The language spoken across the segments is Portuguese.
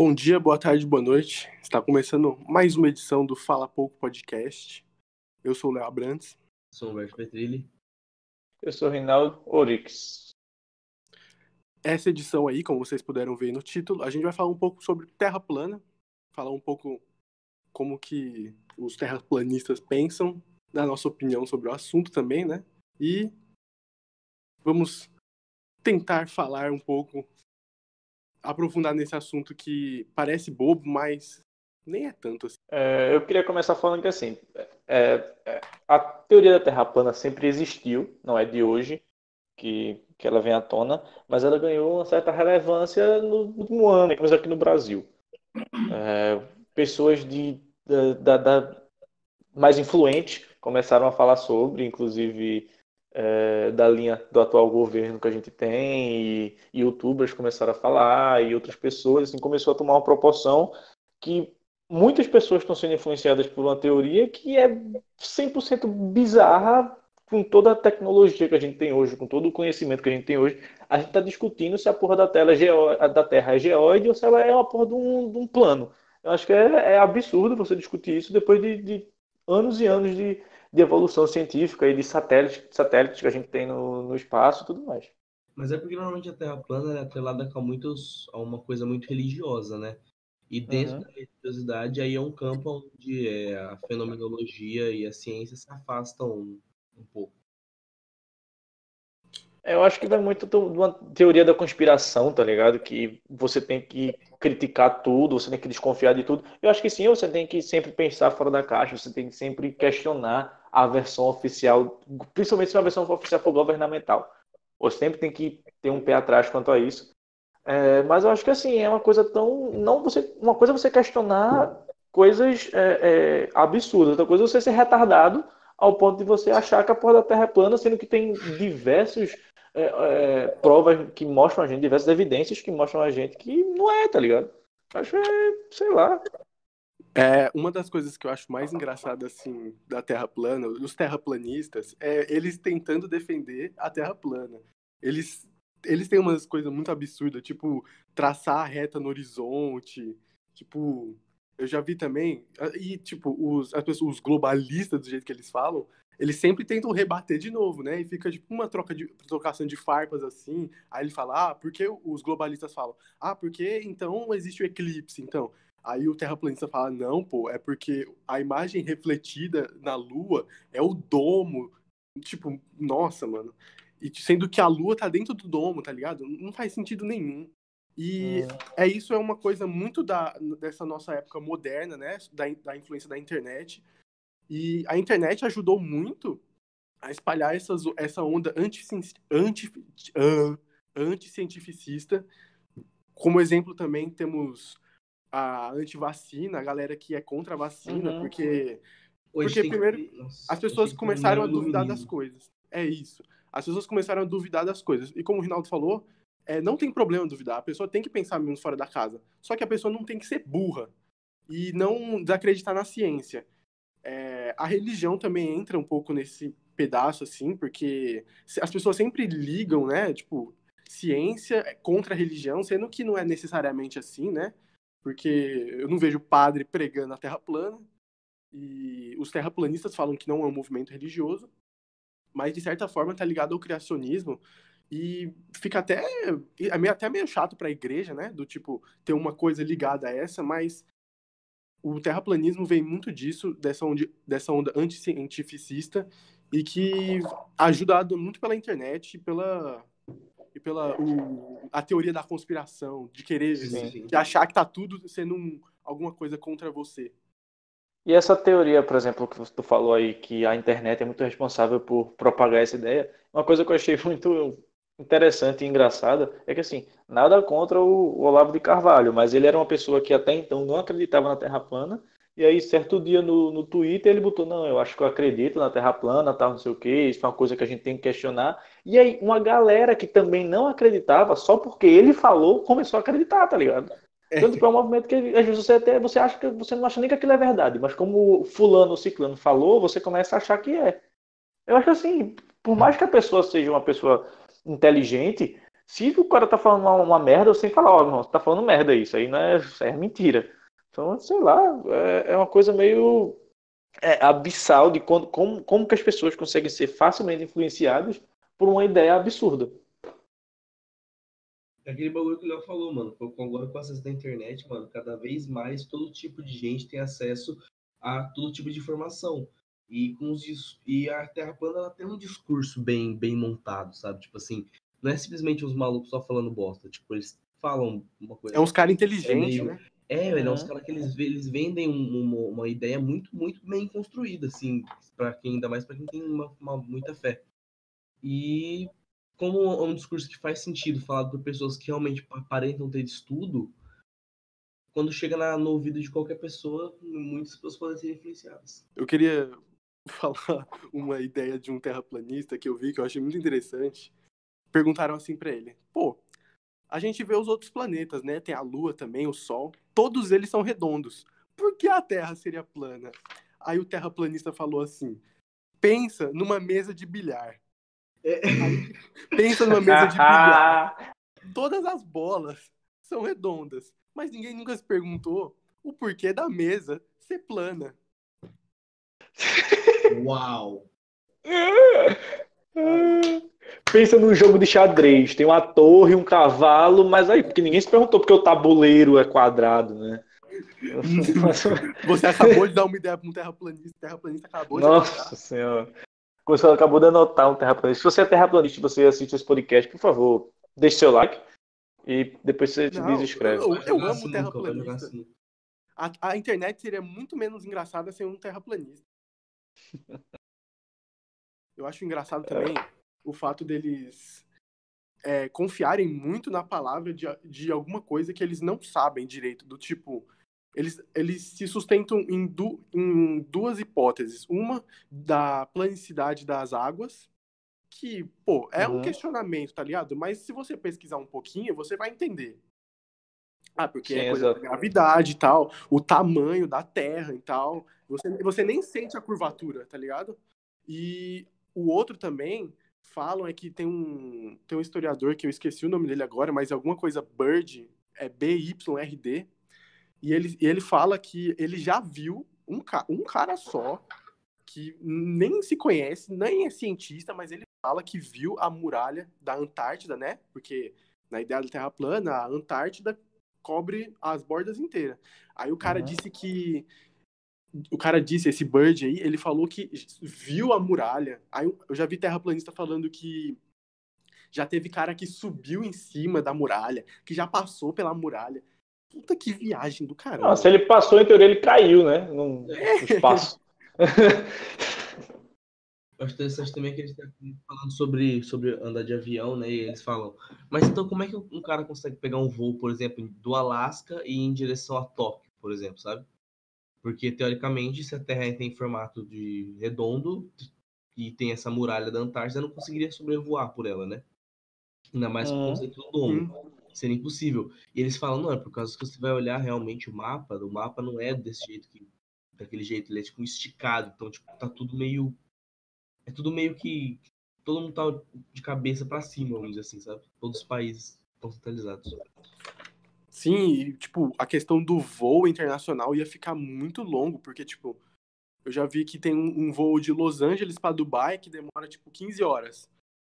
Bom dia, boa tarde, boa noite. Está começando mais uma edição do Fala Pouco Podcast. Eu sou o Léo Abrantes. Sou o Humberto Petrilli. Eu sou o Rinaldo Orix. Essa edição aí, como vocês puderam ver no título, a gente vai falar um pouco sobre terra plana, falar um pouco como que os terraplanistas pensam, na nossa opinião sobre o assunto também, né? E vamos tentar falar um pouco aprofundar nesse assunto que parece bobo, mas nem é tanto assim. É, eu queria começar falando que assim, é, é, a teoria da Terra plana sempre existiu, não é de hoje que, que ela vem à tona, mas ela ganhou uma certa relevância no último ano, pelo aqui no Brasil. É, pessoas de, da, da, da mais influentes começaram a falar sobre, inclusive é, da linha do atual governo que a gente tem, e, youtubers começaram a falar, e outras pessoas, assim, começou a tomar uma proporção que muitas pessoas estão sendo influenciadas por uma teoria que é 100% bizarra com toda a tecnologia que a gente tem hoje, com todo o conhecimento que a gente tem hoje, a gente está discutindo se a porra da, tela é da Terra é geóide ou se ela é uma porra de um, de um plano. Eu acho que é, é, absurdo você discutir isso depois de, de anos e anos de, de evolução científica e de satélites, satélites que a gente tem no, no espaço e tudo mais. Mas é porque normalmente a Terra plana é atrelada com muitos, a uma coisa muito religiosa, né? E dentro uhum. da religiosidade aí é um campo onde é, a fenomenologia e a ciência se afastam um, um pouco. Eu acho que vai muito de uma teoria da conspiração, tá ligado? Que você tem que criticar tudo, você tem que desconfiar de tudo. Eu acho que sim, você tem que sempre pensar fora da caixa, você tem que sempre questionar a versão oficial, principalmente se a versão oficial for governamental. Você sempre tem que ter um pé atrás quanto a isso. É, mas eu acho que assim, é uma coisa tão. Não você, uma coisa é você questionar coisas é, é, absurdas, outra coisa é você ser retardado ao ponto de você achar que a porra da Terra é plana, sendo que tem diversos é, é, provas que mostram a gente, diversas evidências que mostram a gente que não é, tá ligado? Acho é, sei lá. É, uma das coisas que eu acho mais engraçada, assim, da Terra plana, os terraplanistas, é eles tentando defender a Terra plana. Eles, eles têm umas coisas muito absurdas, tipo, traçar a reta no horizonte, tipo... Eu já vi também, e, tipo, os, as pessoas, os globalistas, do jeito que eles falam, eles sempre tentam rebater de novo, né? E fica tipo uma troca de trocação de farpas assim. Aí ele fala: "Ah, porque os globalistas falam: "Ah, porque então existe o eclipse". Então, Aí o terraplanista fala: não, pô, é porque a imagem refletida na Lua é o domo. Tipo, nossa, mano. E sendo que a Lua tá dentro do domo, tá ligado? Não faz sentido nenhum. E é, é isso, é uma coisa muito da, dessa nossa época moderna, né? Da, da influência da internet. E a internet ajudou muito a espalhar essas, essa onda anti, anti, uh, anti-cientificista. Como exemplo também temos a antivacina, a galera que é contra a vacina, uhum. porque. Hoje porque primeiro que... Nossa, as pessoas começaram a duvidar das coisas. É isso. As pessoas começaram a duvidar das coisas. E como o Rinaldo falou, é, não tem problema duvidar. A pessoa tem que pensar menos fora da casa. Só que a pessoa não tem que ser burra e não desacreditar na ciência. É, a religião também entra um pouco nesse pedaço, assim, porque as pessoas sempre ligam, né? Tipo, ciência contra a religião, sendo que não é necessariamente assim, né? Porque eu não vejo padre pregando a terra plana, e os terraplanistas falam que não é um movimento religioso, mas de certa forma está ligado ao criacionismo, e fica até, é meio, até meio chato para a igreja, né, do tipo, ter uma coisa ligada a essa, mas o terraplanismo vem muito disso, dessa onda, dessa onda anticientificista, e que ajudado muito pela internet pela e pela o, a teoria da conspiração, de querer, sim, de achar que tá tudo sendo um, alguma coisa contra você. E essa teoria, por exemplo, que você falou aí, que a internet é muito responsável por propagar essa ideia, uma coisa que eu achei muito interessante e engraçada é que, assim, nada contra o Olavo de Carvalho, mas ele era uma pessoa que até então não acreditava na Terra plana e aí, certo dia no, no Twitter, ele botou: Não, eu acho que eu acredito na Terra plana, tal, não sei o que, isso é uma coisa que a gente tem que questionar. E aí, uma galera que também não acreditava, só porque ele falou, começou a acreditar, tá ligado? É. Tanto que é um movimento que às vezes você até você acha que você não acha nem que aquilo é verdade, mas como fulano ou ciclano falou, você começa a achar que é. Eu acho que assim, por mais que a pessoa seja uma pessoa inteligente, Se o cara tá falando uma, uma merda, eu sempre falo, ó, oh, você tá falando merda isso aí, não é, é mentira. Então, sei lá, é, é uma coisa meio é, abissal de quando, como, como que as pessoas conseguem ser facilmente influenciadas por uma ideia absurda. É aquele bagulho que o Léo falou, mano. Agora com o acesso da internet, mano, cada vez mais todo tipo de gente tem acesso a todo tipo de informação. E, com os, e a Terra plana ela tem um discurso bem, bem montado, sabe? Tipo assim, não é simplesmente uns malucos só falando bosta. Tipo, eles falam uma coisa. É uns caras inteligentes, é meio... né? É, velho, é uns caras que eles, eles vendem uma, uma ideia muito, muito bem construída, assim, para quem, ainda mais para quem tem uma, uma, muita fé. E como é um discurso que faz sentido falado por pessoas que realmente aparentam ter estudo, quando chega na, no ouvido de qualquer pessoa, muitas pessoas podem ser influenciadas. Eu queria falar uma ideia de um terraplanista que eu vi que eu achei muito interessante. Perguntaram assim para ele: pô, a gente vê os outros planetas, né? Tem a Lua também, o Sol. Todos eles são redondos. Por que a Terra seria plana? Aí o terraplanista falou assim: pensa numa mesa de bilhar. É. Aí, pensa numa mesa de bilhar. Todas as bolas são redondas, mas ninguém nunca se perguntou o porquê da mesa ser plana. Uau! Pensa num jogo de xadrez, tem uma torre, um cavalo, mas aí, porque ninguém se perguntou porque o tabuleiro é quadrado, né? Você acabou de dar uma ideia para um terraplanista, o terraplanista acabou de Nossa senhora. Você acabou de anotar um terraplanista. Se você é terraplanista e você assiste esse podcast, por favor, deixe seu like e depois você se desescreve. Eu, eu, amo assim, terraplanista. Assim. A, a internet seria muito menos engraçada sem um terraplanista. Eu acho engraçado também o fato deles é, confiarem muito na palavra de, de alguma coisa que eles não sabem direito, do tipo. Eles, eles se sustentam em, du, em duas hipóteses. Uma da planicidade das águas, que, pô, é uhum. um questionamento, tá ligado? Mas se você pesquisar um pouquinho, você vai entender. Ah, porque Sim, é coisa da gravidade e tal, o tamanho da Terra e tal. Você, você nem sente a curvatura, tá ligado? E o outro também falam é que tem um, tem um historiador que eu esqueci o nome dele agora, mas alguma coisa Bird, é B-Y-R-D, e ele, e ele fala que ele já viu um, um cara só, que nem se conhece, nem é cientista, mas ele fala que viu a muralha da Antártida, né? Porque na ideia da Terra plana, a Antártida cobre as bordas inteiras. Aí o cara uhum. disse que o cara disse, esse Bird aí, ele falou que viu a muralha. Aí eu já vi terraplanista falando que já teve cara que subiu em cima da muralha, que já passou pela muralha. Puta que viagem do caramba. Não, se ele passou, em teoria ele caiu, né? No, no espaço. Eu acho interessante também que eles estão falando sobre, sobre andar de avião, né? E eles falam, mas então como é que um cara consegue pegar um voo, por exemplo, do Alasca e ir em direção a Tóquio, por exemplo, sabe? Porque, teoricamente, se a Terra tem formato de redondo e tem essa muralha da Antártida, não conseguiria sobrevoar por ela, né? Ainda mais com o conceito do domo. Seria impossível. E eles falam, não, é por causa que você vai olhar realmente o mapa, o mapa não é desse jeito que. Daquele jeito, ele é tipo esticado. Então, tipo, tá tudo meio. É tudo meio que. Todo mundo tá de cabeça para cima, vamos dizer assim, sabe? Todos os países estão centralizados. Sim, e, tipo, a questão do voo internacional ia ficar muito longo, porque, tipo, eu já vi que tem um, um voo de Los Angeles para Dubai que demora, tipo, 15 horas.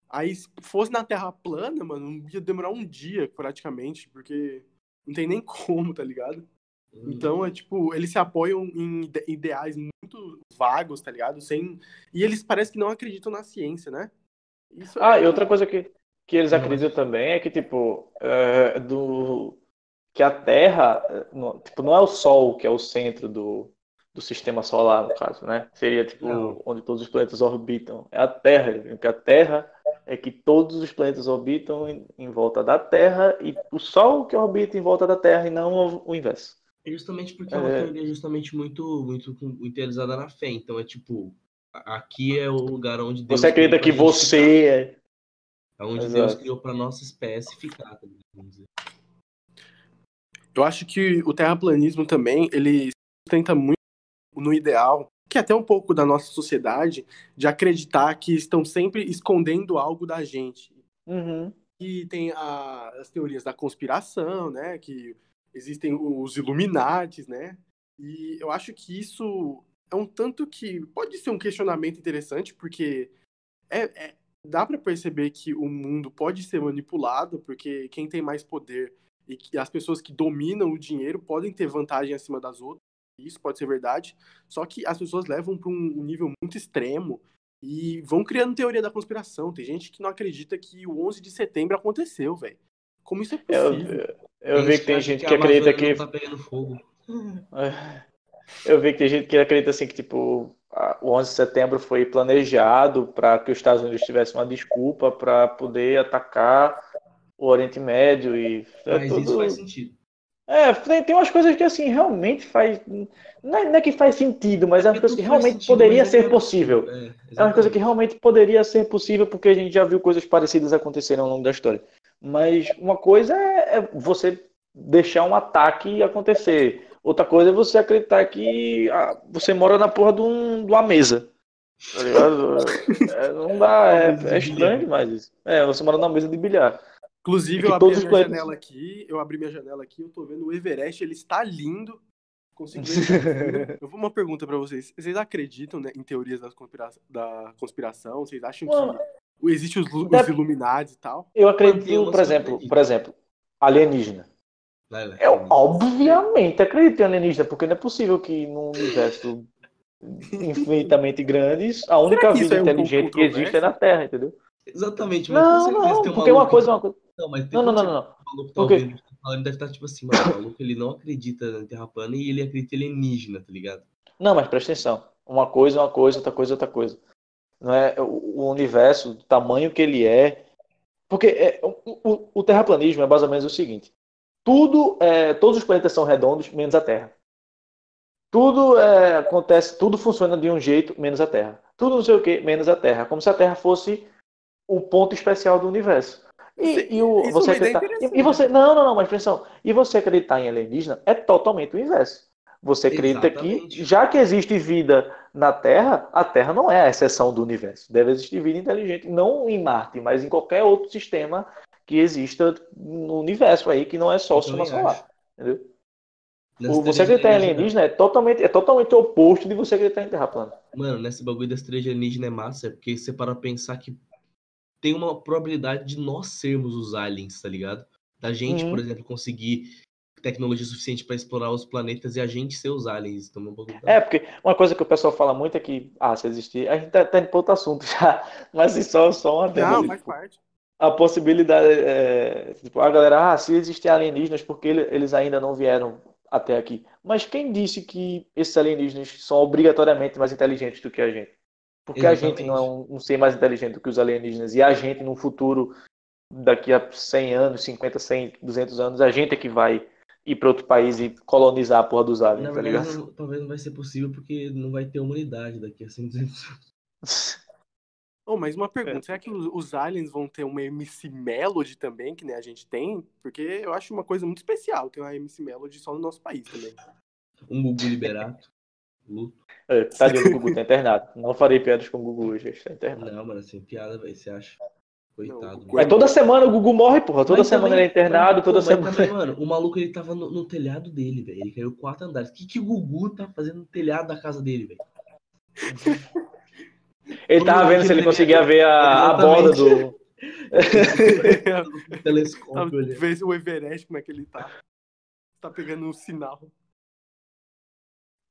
Aí, se fosse na Terra plana, mano, ia demorar um dia, praticamente, porque não tem nem como, tá ligado? Uhum. Então, é tipo, eles se apoiam em ideais muito vagos, tá ligado? Sem... E eles parecem que não acreditam na ciência, né? Isso ah, é... e outra coisa que, que eles acreditam também é que, tipo, é, do que a Terra, não, tipo, não é o Sol que é o centro do, do sistema solar, no caso, né? Seria, tipo, não. onde todos os planetas orbitam. É a Terra, porque a Terra é que todos os planetas orbitam em, em, volta da Terra e o Sol que orbita em volta da Terra e não o, o inverso. É justamente porque é uma é. teoria justamente muito, muito interessada na fé. Então é tipo, aqui é o lugar onde Deus. Você acredita que você é. É onde Exato. Deus criou para nossa espécie ficar, tá vamos dizer. Eu acho que o terraplanismo também, ele tenta muito no ideal, que é até um pouco da nossa sociedade, de acreditar que estão sempre escondendo algo da gente. Uhum. que tem a, as teorias da conspiração, né? Que existem os Illuminates, né? E eu acho que isso é um tanto que pode ser um questionamento interessante, porque é, é dá para perceber que o mundo pode ser manipulado, porque quem tem mais poder e que as pessoas que dominam o dinheiro podem ter vantagem acima das outras. Isso pode ser verdade. Só que as pessoas levam para um nível muito extremo e vão criando teoria da conspiração. Tem gente que não acredita que o 11 de setembro aconteceu, velho. Como isso é possível? Eu, eu vi que tem gente que, que acredita que. Tá pegando fogo. Eu vi que tem gente que acredita assim que tipo o 11 de setembro foi planejado para que os Estados Unidos tivessem uma desculpa para poder atacar o Oriente Médio e é Mas tudo... isso faz sentido. É, tem, umas coisas que assim realmente faz. Não é, não é que faz sentido, mas é uma coisa que realmente sentido, poderia ser é possível. É, é, uma coisa que realmente poderia ser possível, porque a gente já viu coisas parecidas acontecerem ao longo da história. Mas uma coisa é, é você deixar um ataque acontecer. Outra coisa é você acreditar que ah, você mora na porra de, um, de uma mesa. Tá ligado? É, não dá, é, é estranho demais isso. É, você mora na mesa de bilhar. Inclusive, é eu abri minha planetas... janela aqui, eu abri minha janela aqui, eu tô vendo o Everest, ele está lindo. Consegui. eu vou uma pergunta para vocês. Vocês acreditam né, em teorias da, conspira... da conspiração? Vocês acham que existe os, os é... Illuminati e tal? Eu acredito, por exemplo, por exemplo, alienígena. Eu obviamente acredito em alienígena, porque não é possível que num universo infinitamente grande, a única vida é inteligente um que existe é na Terra, entendeu? Exatamente, mas não, não, porque uma coisa, uma coisa. Não, mas não, não, não, não. Maluco tá ouvindo, ele deve estar tipo assim, mano, o maluco ele não acredita na Terra plana e ele acredita em alienígena, tá ligado? Não, mas presta atenção. Uma coisa é uma coisa, outra coisa é outra coisa. Não é o universo, do tamanho que ele é. Porque é, o, o, o terraplanismo é mais ou menos o seguinte: tudo, é, todos os planetas são redondos, menos a Terra. Tudo é, acontece, tudo funciona de um jeito, menos a Terra. Tudo não sei o que, menos a Terra. Como se a Terra fosse o ponto especial do universo. E, e o, você acreditar, e, e, você não, não, não, mas atenção. E você acreditar em alienígena é totalmente o inverso. Você acredita Exatamente. que, já que existe vida na Terra, a Terra não é a exceção do universo. Deve existir vida inteligente, não em Marte, mas em qualquer outro sistema que exista no universo aí, que não é só o sistema solar. Entendeu? O, você acreditar em alienígena é totalmente, é totalmente oposto de você acreditar em Terra plana. Mano, nesse bagulho das três alienígenas é massa, é porque você para pensar que tem uma probabilidade de nós sermos os aliens, tá ligado? Da gente, uhum. por exemplo, conseguir tecnologia suficiente para explorar os planetas e a gente ser os aliens. Então, é, porque uma coisa que o pessoal fala muito é que, ah, se existir, a gente tá, tá indo para outro assunto já, mas assim, só, só uma Não, faz parte. A possibilidade, é, tipo, a galera, ah, se existem alienígenas, porque eles ainda não vieram até aqui. Mas quem disse que esses alienígenas são obrigatoriamente mais inteligentes do que a gente? Porque Exatamente. a gente não é um, um, ser mais inteligente do que os alienígenas. E a gente, no futuro, daqui a 100 anos, 50, 100, 200 anos, a gente é que vai ir para outro país e colonizar a porra dos aliens, Na tá verdade, ligado? Não, talvez não vai ser possível porque não vai ter humanidade daqui a 100, 200 anos. Oh, mas uma pergunta, é. será que os aliens vão ter uma MC Melody também, que nem a gente tem? Porque eu acho uma coisa muito especial ter uma MC Melody só no nosso país também. Um Gugu Liberato. Luto. É, tadinho do Gugu, tá internado. Não farei piadas com o Gugu hoje, está internado. Não, mano, sem piada, velho, você acha? Coitado. Não, mas toda semana o Gugu morre, porra. Toda mas semana também, ele é internado, toda semana. Também, mano, o maluco ele tava no, no telhado dele, velho. Ele caiu quatro andares. O que, que o Gugu tá fazendo no telhado da casa dele, velho? Ele tava vendo se ele conseguia ver a, a borda do. telescópio. Ver o Everest, como é que ele tá. Tá pegando um sinal.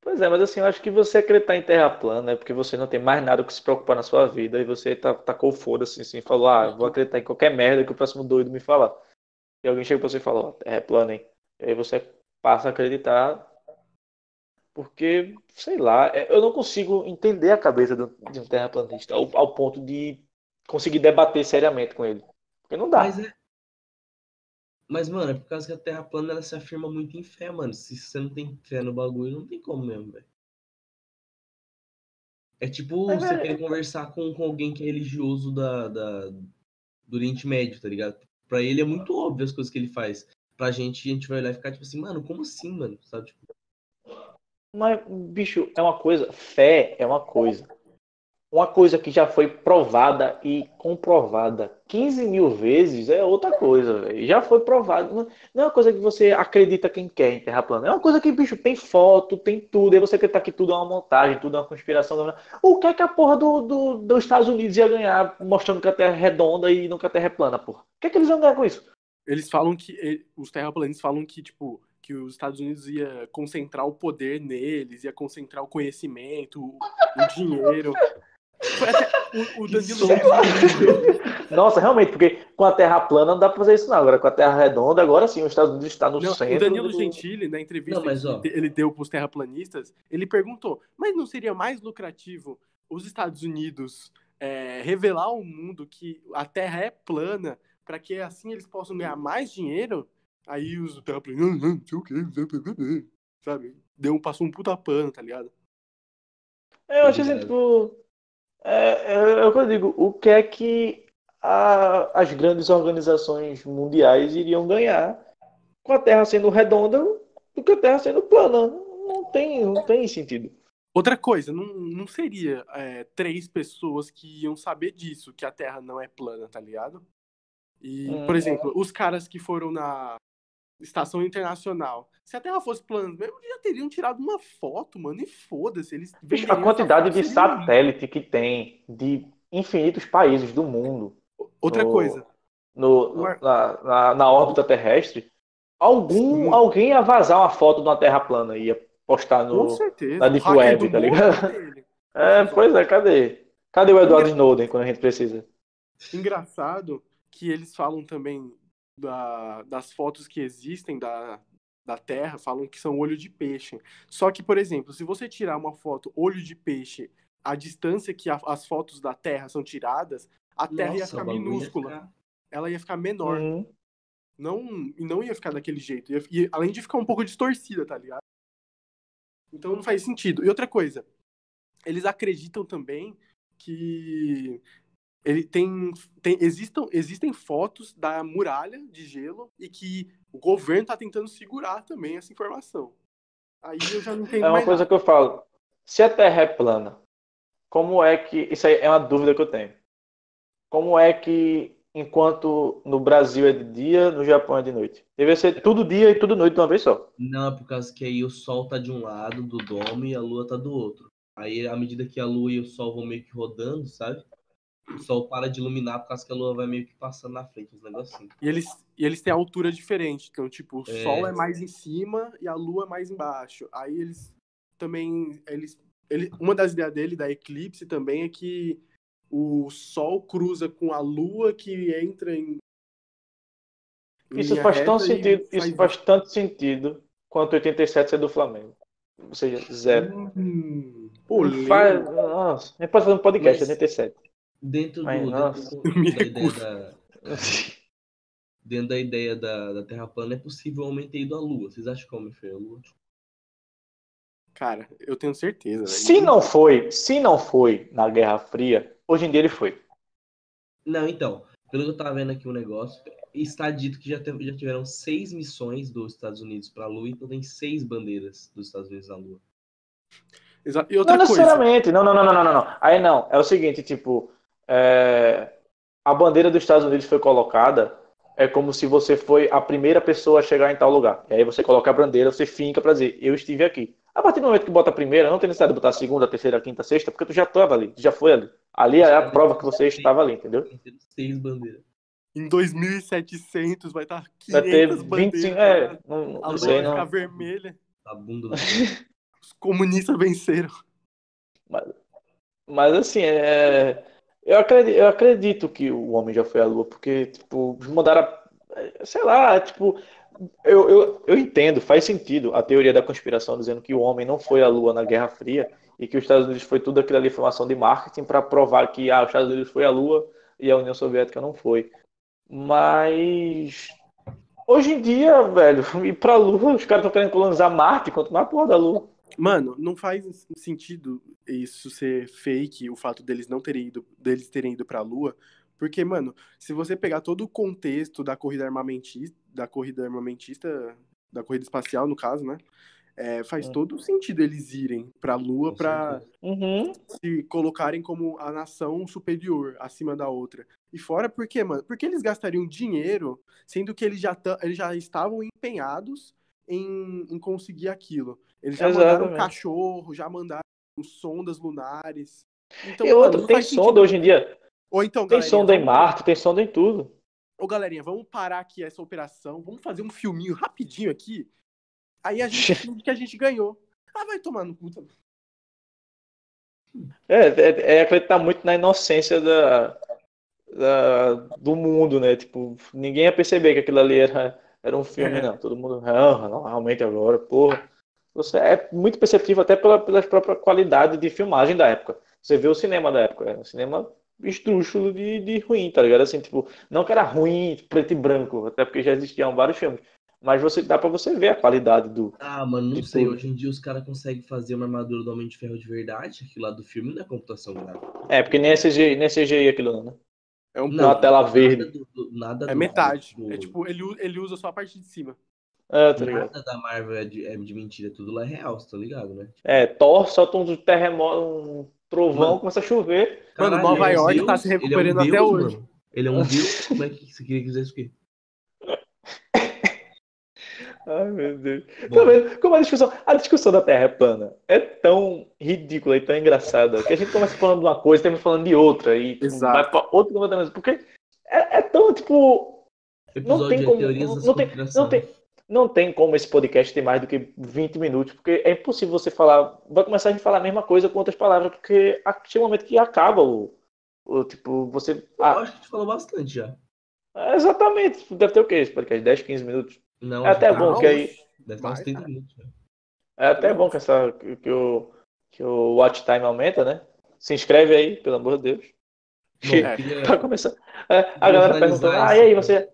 Pois é, mas assim, eu acho que você acreditar em terra plana é porque você não tem mais nada que se preocupar na sua vida e você tá, tacou foda-se assim, falou, ah, vou acreditar em qualquer merda que o próximo doido me falar. E alguém chega pra você e fala, ó, terra é plana, hein? E aí você passa a acreditar porque, sei lá, é, eu não consigo entender a cabeça de um terraplanista ao, ao ponto de conseguir debater seriamente com ele. Porque não dá. Mas é, mas, mano, é por causa que a Terra plana ela se afirma muito em fé, mano. Se você não tem fé no bagulho, não tem como mesmo, velho. É tipo Mas, você é... querer conversar com, com alguém que é religioso da, da, do Oriente Médio, tá ligado? Pra ele é muito óbvio as coisas que ele faz. Pra gente, a gente vai olhar e ficar tipo assim, mano, como assim, mano? Sabe? Tipo... Mas, bicho, é uma coisa. Fé é uma coisa. Uma coisa que já foi provada e comprovada 15 mil vezes é outra coisa, velho. Já foi provado. Não é uma coisa que você acredita quem quer em Terra plana. É uma coisa que, bicho, tem foto, tem tudo. E você acredita que tudo é uma montagem, tudo é uma conspiração. O que é que a porra do, do, dos Estados Unidos ia ganhar mostrando que a Terra é redonda e não que a Terra é plana, porra? O que é que eles iam ganhar com isso? Eles falam que. Os terraplanistas falam que, tipo, que os Estados Unidos ia concentrar o poder neles, ia concentrar o conhecimento, o dinheiro. O, o Danilo Nossa, realmente, porque com a Terra plana não dá pra fazer isso não. Agora com a Terra redonda, agora sim, os Estados Unidos está no não, centro. O Danilo do... Gentili, na entrevista não, mas, que ele deu para os terraplanistas, ele perguntou: mas não seria mais lucrativo os Estados Unidos é, revelar ao mundo que a Terra é plana, para que assim eles possam ganhar mais dinheiro? Aí os terraplanistas, não, não sei o que, sabe? Deu, passou um puta pano, tá ligado? É, eu acho assim, tipo é, é, é o que eu digo, o que é que a, as grandes organizações mundiais iriam ganhar com a Terra sendo redonda do que a Terra sendo plana? Não tem, não tem sentido. Outra coisa, não, não seria é, três pessoas que iam saber disso, que a Terra não é plana, tá ligado? E, hum, por exemplo, os caras que foram na Estação Internacional. Se a Terra fosse plana mesmo, já teriam tirado uma foto, mano, e foda-se. Eles a quantidade de satélite que tem de infinitos países do mundo. Outra no, coisa. No, na, na, na, órbita terrestre, algum, alguém ia vazar uma foto de uma Terra plana, ia postar no, na Deep Web, tá ligado? É, pois é, cadê? Cadê o Edward Snowden quando a gente precisa? Engraçado que eles falam também da, das fotos que existem da, da Terra falam que são olho de peixe. Só que, por exemplo, se você tirar uma foto olho de peixe a distância que a, as fotos da Terra são tiradas, a Terra Nossa, ia ficar minúscula. Ia ficar... Ela ia ficar menor. Uhum. Não, não ia ficar daquele jeito. Ia, ia, além de ficar um pouco distorcida, tá ligado? Então não faz sentido. E outra coisa, eles acreditam também que ele tem, tem existam, existem fotos da muralha de gelo e que o governo está tentando segurar também essa informação. Aí eu já não entendo É uma coisa nada. que eu falo. Se a Terra é plana, como é que isso aí é uma dúvida que eu tenho? Como é que enquanto no Brasil é de dia, no Japão é de noite? Deve ser tudo dia e tudo noite de uma vez só. Não, é por causa que aí o sol tá de um lado do domo e a lua tá do outro. Aí, à medida que a lua e o sol vão meio que rodando, sabe? O sol para de iluminar por causa que a lua vai meio que passando na frente, uns negocinhos. E eles, e eles têm altura diferente. Então, tipo, o é... sol é mais em cima e a lua é mais embaixo. Aí eles também. Eles, ele, uma das ideias dele, da eclipse, também é que o sol cruza com a lua que entra em. Isso faz tão sentido. Faz... Isso faz tanto sentido quanto 87 ser do Flamengo. Ou seja, zero. Hum, faz... Nossa, a gente pode fazer um podcast, Mas... 87. Dentro, do, dentro da ideia da, dentro da ideia da, da Terra plana, é possível o homem ter ido à Lua. Vocês acham que o homem foi à Lua? Cara, eu tenho certeza. Véio. Se não foi, se não foi na Guerra Fria, hoje em dia ele foi. Não, então, pelo que eu tava vendo aqui o um negócio, está dito que já, teve, já tiveram seis missões dos Estados Unidos para a Lua, então tem seis bandeiras dos Estados Unidos na Lua. Exato. E outra não coisa... necessariamente, não, não, não, não, não, não. Aí não, é o seguinte, tipo, é, a bandeira dos Estados Unidos foi colocada, é como se você foi a primeira pessoa a chegar em tal lugar. E aí você coloca a bandeira, você finca para dizer, eu estive aqui. A partir do momento que bota a primeira, não tem necessidade de botar a segunda, a terceira, a quinta, a sexta, porque tu já estava ali, tu já foi ali. Ali é a prova que você estava ali, entendeu? Seis bandeiras. Em 2700 vai estar 500 vai ter 25, bandeiras. É, não, não, a sei, vai ficar vermelha. A bunda Os comunistas venceram. Mas, mas assim, é eu acredito, eu acredito que o homem já foi à Lua, porque, tipo, mandaram. Sei lá, tipo. Eu, eu, eu entendo, faz sentido a teoria da conspiração dizendo que o homem não foi à Lua na Guerra Fria e que os Estados Unidos foi tudo aquilo ali informação de marketing para provar que ah, os Estados Unidos foi à Lua e a União Soviética não foi. Mas hoje em dia, velho, ir pra Lua, os caras estão querendo colonizar Marte, quanto mais porra da Lua. Mano, não faz sentido isso ser fake, o fato deles não terem ido, deles terem ido pra Lua. Porque, mano, se você pegar todo o contexto da corrida armamentista, da corrida armamentista, da corrida espacial, no caso, né? é, faz todo sentido eles irem para a Lua Com para Uhum. se colocarem como a nação superior acima da outra. E fora por quê, mano? Porque eles gastariam dinheiro, sendo que eles já, eles já estavam empenhados em, em conseguir aquilo. Eles já mandaram Exatamente. cachorro, já mandaram sondas lunares. Então, E mano, tem sonda sentido. hoje em dia. Ou então, Tem sonda em Marte, tem sonda em tudo. Ô, galerinha, vamos parar aqui essa operação, vamos fazer um filminho rapidinho aqui. Aí a gente que a gente ganhou. Ah, vai tomar no cu também. É, é, é acreditar muito na inocência da, da- do mundo, né? Tipo, ninguém ia perceber que aquilo ali era, era um filme, É. não. Todo mundo, ah, não, realmente agora, porra. Você é muito perceptível até pela, pela própria qualidade de filmagem da época. Você vê o cinema da época, é um cinema estrúxulo de, de ruim, tá ligado? Assim, tipo, não que era ruim, preto e branco, até porque já existiam vários filmes. Mas você dá pra você ver a qualidade do. Ah, mano, não sei. tudo. Hoje em dia os caras conseguem fazer uma armadura do Homem de Ferro de verdade. Aquilo lá do filme não é computação gráfica. É, porque nem é CGI, nem é CGI aquilo, não, né? É um Não, a tela verde. Nada, do- do- nada É do- metade. do- É tipo, ele, ele usa só a parte de cima. É, tá ligado? Nada da Marvel é de, é de mentira, tudo lá é real, você tá ligado, né? É, Thor solta um terremoto, um trovão, Mano. começa a chover. Mano, Caralho, Nova é um York tá se Ele é um recuperando até deus, hoje. mano. Ele é um deus? Como é que você queria que fizesse o quê? Ai, meu Deus. Bom, Tá vendo? Como a discussão, a discussão da Terra é plana é tão ridícula e tão engraçada que a gente começa falando de uma coisa e termina falando de outra e tipo, Exato. vai pra outra completamente. Porque é, é tão, tipo, episódio não tem como- não- não tem- não tem- não tem como esse podcast ter mais do que 20 minutos, porque é impossível você falar. Vai começar a gente falar a mesma coisa com outras palavras, porque a- chega um momento que acaba o. o tipo, você. Eu ah, acho que a gente falou bastante já. é exatamente. Deve ter o quê? Esse podcast? 10, 15 minutos. Não, É até já- bom que aí. Deve estar uns Vai, 30 cara. minutos. É até bom que, essa, que, que o, que o watch time aumenta, né? Se inscreve aí, pelo amor de Deus. Bom, É. queria- Pra começar. É, a galera perguntou, ah, e aí, você.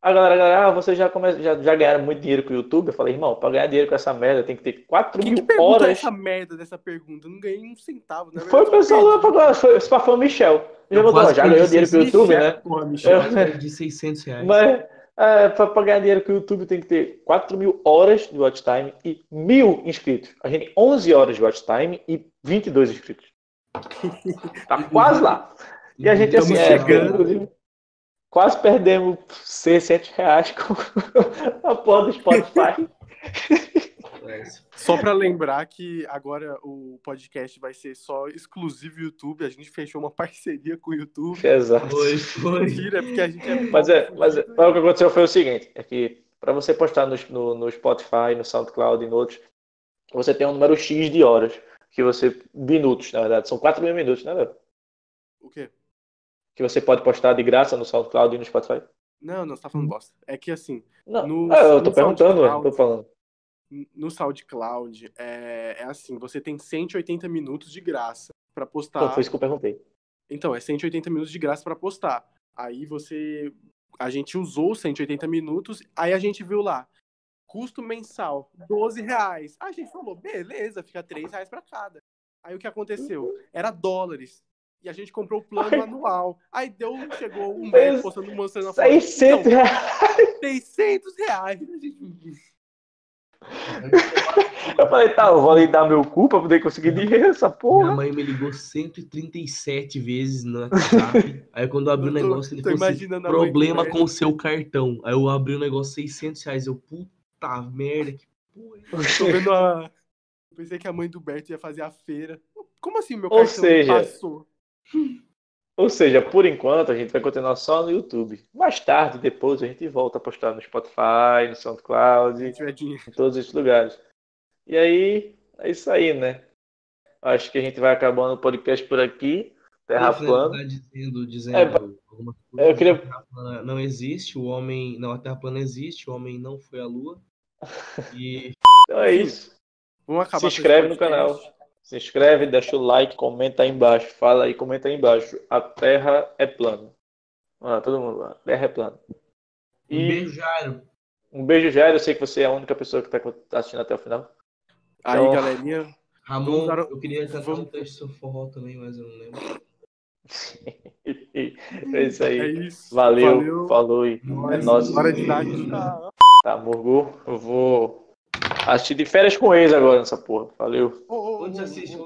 A galera, a galera, ah, você já, come... já, já ganharam muito dinheiro com o YouTube? Eu falei, irmão, pra ganhar dinheiro com essa merda tem que ter 4 Quem que mil pergunta horas. essa merda dessa pergunta? Eu não ganhei um centavo, né? Foi o pessoal lá, foi, foi, foi, foi o Michel. Já, Eu quase já ganhou dinheiro com o YouTube, Michel, né? Porra, Michel. Eu perdi 600 reais. Mas é, pra, pra ganhar dinheiro com o YouTube tem que ter 4 mil horas de watch time e mil inscritos. A gente tem 11 horas de watch time e 22 inscritos. Tá quase lá. E a gente, Estamos assim, é, chegando. inclusive, quase perdemos 600 reais com a porra do Spotify. É, Só pra lembrar que agora o podcast vai ser só exclusivo YouTube. A gente fechou uma parceria com o YouTube. Exato. Foi, foi. Mentira, porque a gente é. Mas, é, mas, é, mas o que aconteceu foi o seguinte: é que para você postar no, no, no Spotify, no SoundCloud e no outros, você tem um número X de horas. Que você. Minutos, na verdade. São 4 mil minutos, né, velho? O quê? Que você pode postar de graça no SoundCloud e no Spotify. Não, não, você tá falando bosta. É que assim, Não, No- ah, eu tô no perguntando, eu tô falando. no SoundCloud, é, é assim, você tem 180 minutos de graça pra postar. Então, foi isso que eu perguntei. Então, é 180 minutos de graça pra postar. Aí você. A gente usou os 180 minutos, aí a gente viu lá. Custo mensal, 12 reais. A gente falou, beleza, fica 3 reais pra cada. Aí o que aconteceu? Era dólares. E a gente comprou o plano Ai. anual. Aí deu, chegou um mês postando mostrando a foto. 600 Então, reais. 600 reais. Gente- Eu falei, tá, eu vou ali dar meu cu pra poder conseguir dinheiro, essa Minha porra. mãe me ligou 137 vezes no WhatsApp. Aí quando eu abri o Eu tô- negócio, ele falou assim, problema com o seu cartão. Aí eu abri o negócio 600 reais. Eu, puta merda, que porra. é essa? Tô vendo a. Eu pensei que a mãe do Berto ia fazer a feira. Como assim meu Ou cartão seja, passou? Ou seja, por enquanto a gente vai continuar só no YouTube. Mais tarde, depois, a gente volta a postar no Spotify, no SoundCloud, em todos esses lugares. E aí, é isso aí, né? Acho que a gente vai acabando o podcast por aqui. Terra Queria plana. finalizar Dizendo, dizendo É, alguma eu queria- A Terra plana não existe, o homem. Não, a Terra plana existe, o homem não foi à Lua. E Então é isso. Vamos acabar Se inscreve no podcast. canal. Se inscreve, deixa o like, comenta aí embaixo. Fala aí, comenta aí embaixo. A Terra é plana. Ah, todo mundo. A Terra é plana. um E beijo, Jairo. um beijo, Jair. Eu sei que você é a única pessoa que está assistindo até o final. Aí, Então- galerinha. Ramon, Vamos eu queria cantar vamos- um texto forró também, mas eu não lembro. é isso aí. É isso. Valeu, falou e é Nóis. Hora de dar tchau. Tá, Morgu, eu vou Assisti de férias com ex agora nessa porra. Valeu. Ô, ô, Onde você assiste?